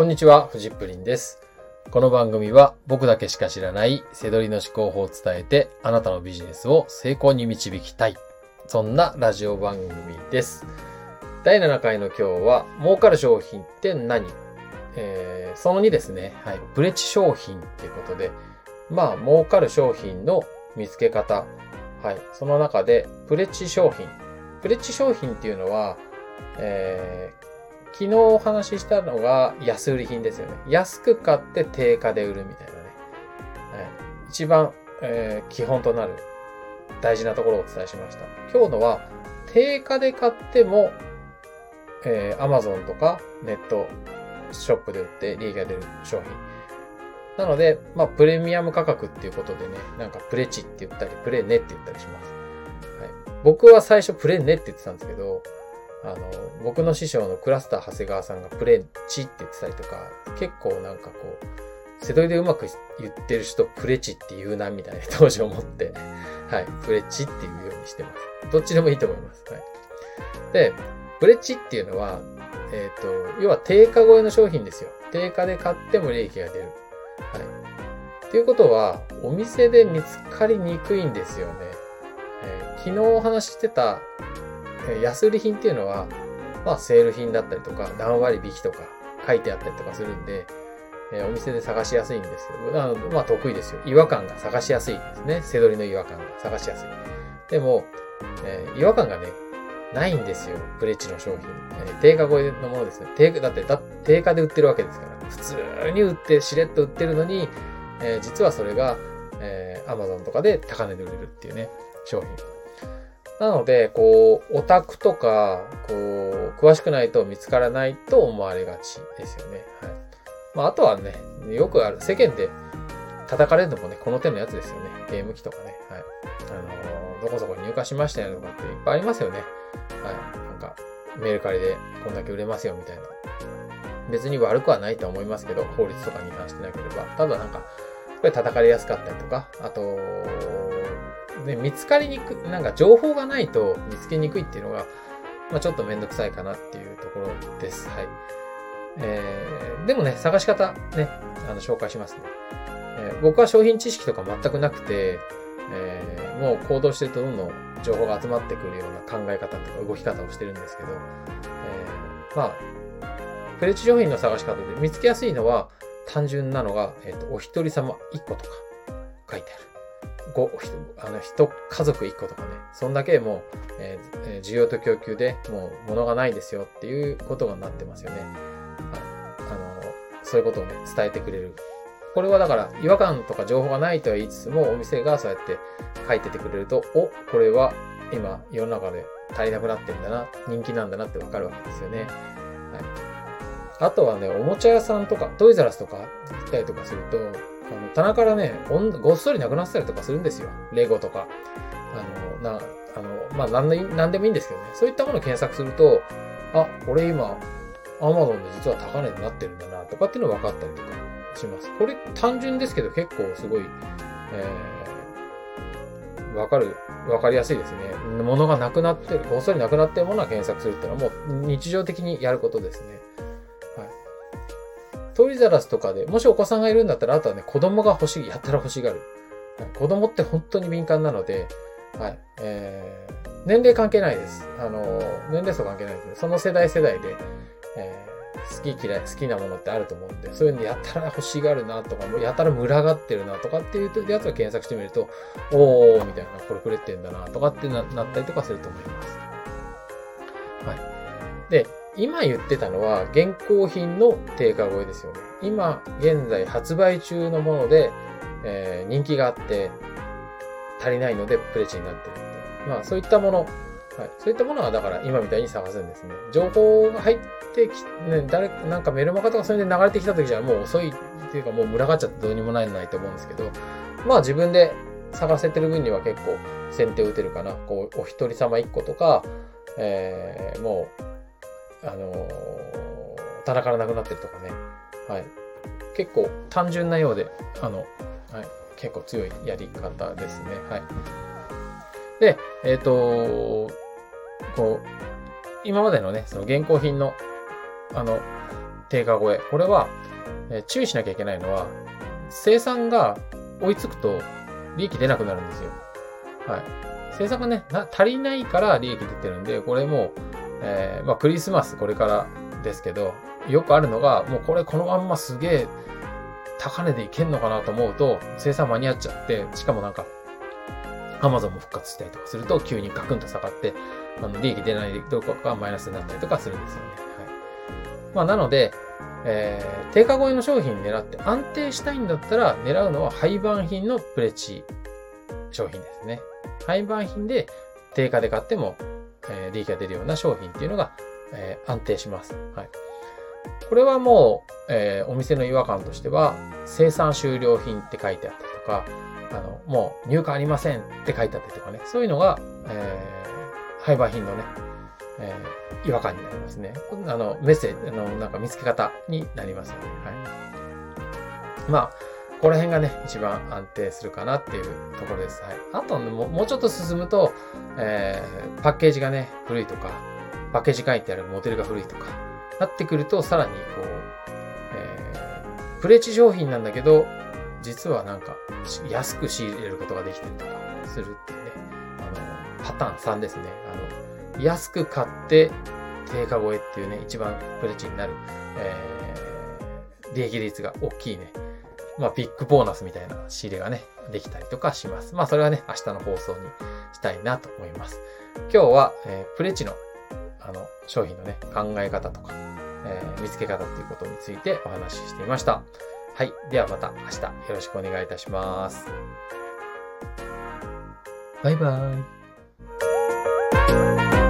こんにちは、フジップリンです。この番組は僕だけしか知らないセドリの思考法を伝えてあなたのビジネスを成功に導きたい。そんなラジオ番組です。第7回の今日は儲かる商品って何？えー、その2ですね。はい。プレチ商品っていうことで、まあ儲かる商品の見つけ方。はい。その中でプレチ商品。プレチ商品っていうのは、えー昨日お話ししたのが安売り品ですよね。安く買って定価で売るみたいなね。はい、一番、えー基本となる大事なところをお伝えしました。今日のは定価で買っても、えー Amazon とかネットショップで売って利益が出る商品。なので、まあ、プレミアム価格っていうことでね、なんかプレチって言ったり、プレネって言ったりします。はい、僕は最初プレネって言ってたんですけど、あの、僕の師匠のクラスター長谷川さんがプレチって言ってたりとか、結構なんかこう、セドリでうまく言ってる人プレチって言うなみたいな当時思って、はい、プレチって言うようにしてます。どっちでもいいと思います。はい。で、プレチっていうのは、えっ、と、要は定価超えの商品ですよ。定価で買っても利益が出る。はい。っていうことは、お店で見つかりにくいんですよね。えー昨日お話ししてた、安売り品っていうのは、まあ、セール品だったりとか、何割引きとか書いてあったりとかするんで、えーお店で探しやすいんですよ。あまあ、得意ですよ。違和感が探しやすいですね。背取りの違和感が探しやすい。でも、えー違和感がね、ないんですよ。プレッチの商品。えー定価超えのものですね。定価、だってだ、定価で売ってるわけですから。普通に売って、しれっと売ってるのに、えー実はそれが、えー Amazon とかで高値で売れるっていうね、商品。なので、こう、オタクとか、こう、詳しくないと見つからないと思われがちですよね。はい。まあ、あとはね、よくある、世間で叩かれるのもね、この手のやつですよね。ゲーム機とかね。はい。あのーどこそこ入荷しましたよとかっていっぱいありますよね。はい。なんか、メルカリでこんだけ売れますよみたいな。別に悪くはないと思いますけど、法律とかに違反してなければ。ただなんか、これ叩かれやすかったりとか、あと、で、見つかりにく、なんか情報がないと見つけにくいっていうのが、まあちょっとめんどくさいかなっていうところです。はい。えー、でもね、探し方ね、あの、紹介しますね。えー僕は商品知識とか全くなくて、えーもう行動してるとどんどん情報が集まってくるような考え方とか動き方をしてるんですけど、えーまあ、プレッチ商品の探し方で見つけやすいのは単純なのが、えっ、と、お一人様一個とか書いてある。ご、あの、人、家族一個とかね。そんだけもう、えー需要と供給でもう物がないですよっていうことになってますよね。はい。あの、そういうことをね、伝えてくれる。これはだから、違和感とか情報がないとは言いつつも、お店がそうやって書いててくれると、お、これは今世の中で足りなくなってんだな、人気なんだなってわかるわけですよね。はい。あとはね、おもちゃ屋さんとか、トイザラスとか行ったりとかすると、あの棚からね、ごっそりなくなってたりとかするんですよ。レゴとか。あの、な、あの、まあ、なんで、なんでもいいんですけどね。そういったものを検索すると、あ、俺今、アマゾンで実は高値になってるんだな、とかっていうの分かったりとかします。これ単純ですけど結構すごい、えー、わかる、わかりやすいですね。物がなくなってる、ごっそりなくなってるものは検索するっていうのはもう日常的にやることですね。トイザラスとかで、もしお子さんがいるんだったら、あとはね、子供が欲しい、やったら欲しがる。子供って本当に敏感なので、はい。えー、年齢関係ないです。あの、年齢層関係ないですね。その世代世代で、えー好き嫌い、好きなものってあると思うんで、そういうのやったら欲しがるなとか、もうやたら群がってるなとかっていうやつを検索してみると、おーみたいな、これくれてんだなとかってななったりとかすると思います。はい。で、今言ってたのは、現行品の定価超えですよね。今、現在発売中のもので、えー人気があって、足りないのでプレチになってるって。まあ、そういったもの、はい。そういったものは、だから今みたいに探すんですね。情報が入ってき、ね、誰、なんかメルマガとかそれで流れてきた時じゃもう遅いっていうかもう群がっちゃってどうにもないないと思うんですけど、まあ自分で探せてる分には結構先手打てるかな。こう、お一人様一個とか、えー、もう、あのー棚からなくなってるとかね。はい。結構単純なようで、あの、はい。結構強いやり方ですね。はい。で、えっ、とこう、今までのね、その現行品の、あの、定価超え。これは、え注意しなきゃいけないのは、生産が追いつくと利益出なくなるんですよ。はい。生産がね、な足りないから利益出てるんで、これも、えーまあクリスマスこれからですけど、よくあるのが、もうこれこのまんますげえ高値でいけんのかなと思うと、生産間に合っちゃって、しかもなんか、アマゾンも復活したりとかすると、急にガクンと下がって、あの、利益出ないどこかマイナスになったりとかするんですよね。はい。まあ、なので、えー、定価超えの商品狙って安定したいんだったら、狙うのは廃盤品のプレチ商品ですね。廃盤品で定価で買っても、え利益が出るような商品っていうのが、え安定します。はい。これはもう、えーお店の違和感としては、生産終了品って書いてあったりとか、あの、もう入荷ありませんって書いてあったりとかね、そういうのが、えー、廃売品のね、えー違和感になりますね。あの、メッセージ、あの、なんか見つけ方になりますよね。はい。まあ、ここら辺がね、一番安定するかなっていうところです。はい。あと、もうもうちょっと進むと、えー、パッケージがね、古いとか、パッケージ書いてあるモデルが古いとか、なってくると、さらにこう、えー、プレチ商品なんだけど、実はなんか、安く仕入れることができたりとかするっていうね、あの、パターン3ですね。あの、安く買って、定価超えっていうね、一番プレチになる、えー、利益率が大きいね。まあ、ビッグボーナスみたいな仕入れがね、できたりとかします。まあ、それはね、明日の放送にしたいなと思います。今日は、えープレチの、あの、商品のね、考え方とか、えー見つけ方っていうことについてお話ししていました。はい。ではまた明日よろしくお願いいたします。バイバイ。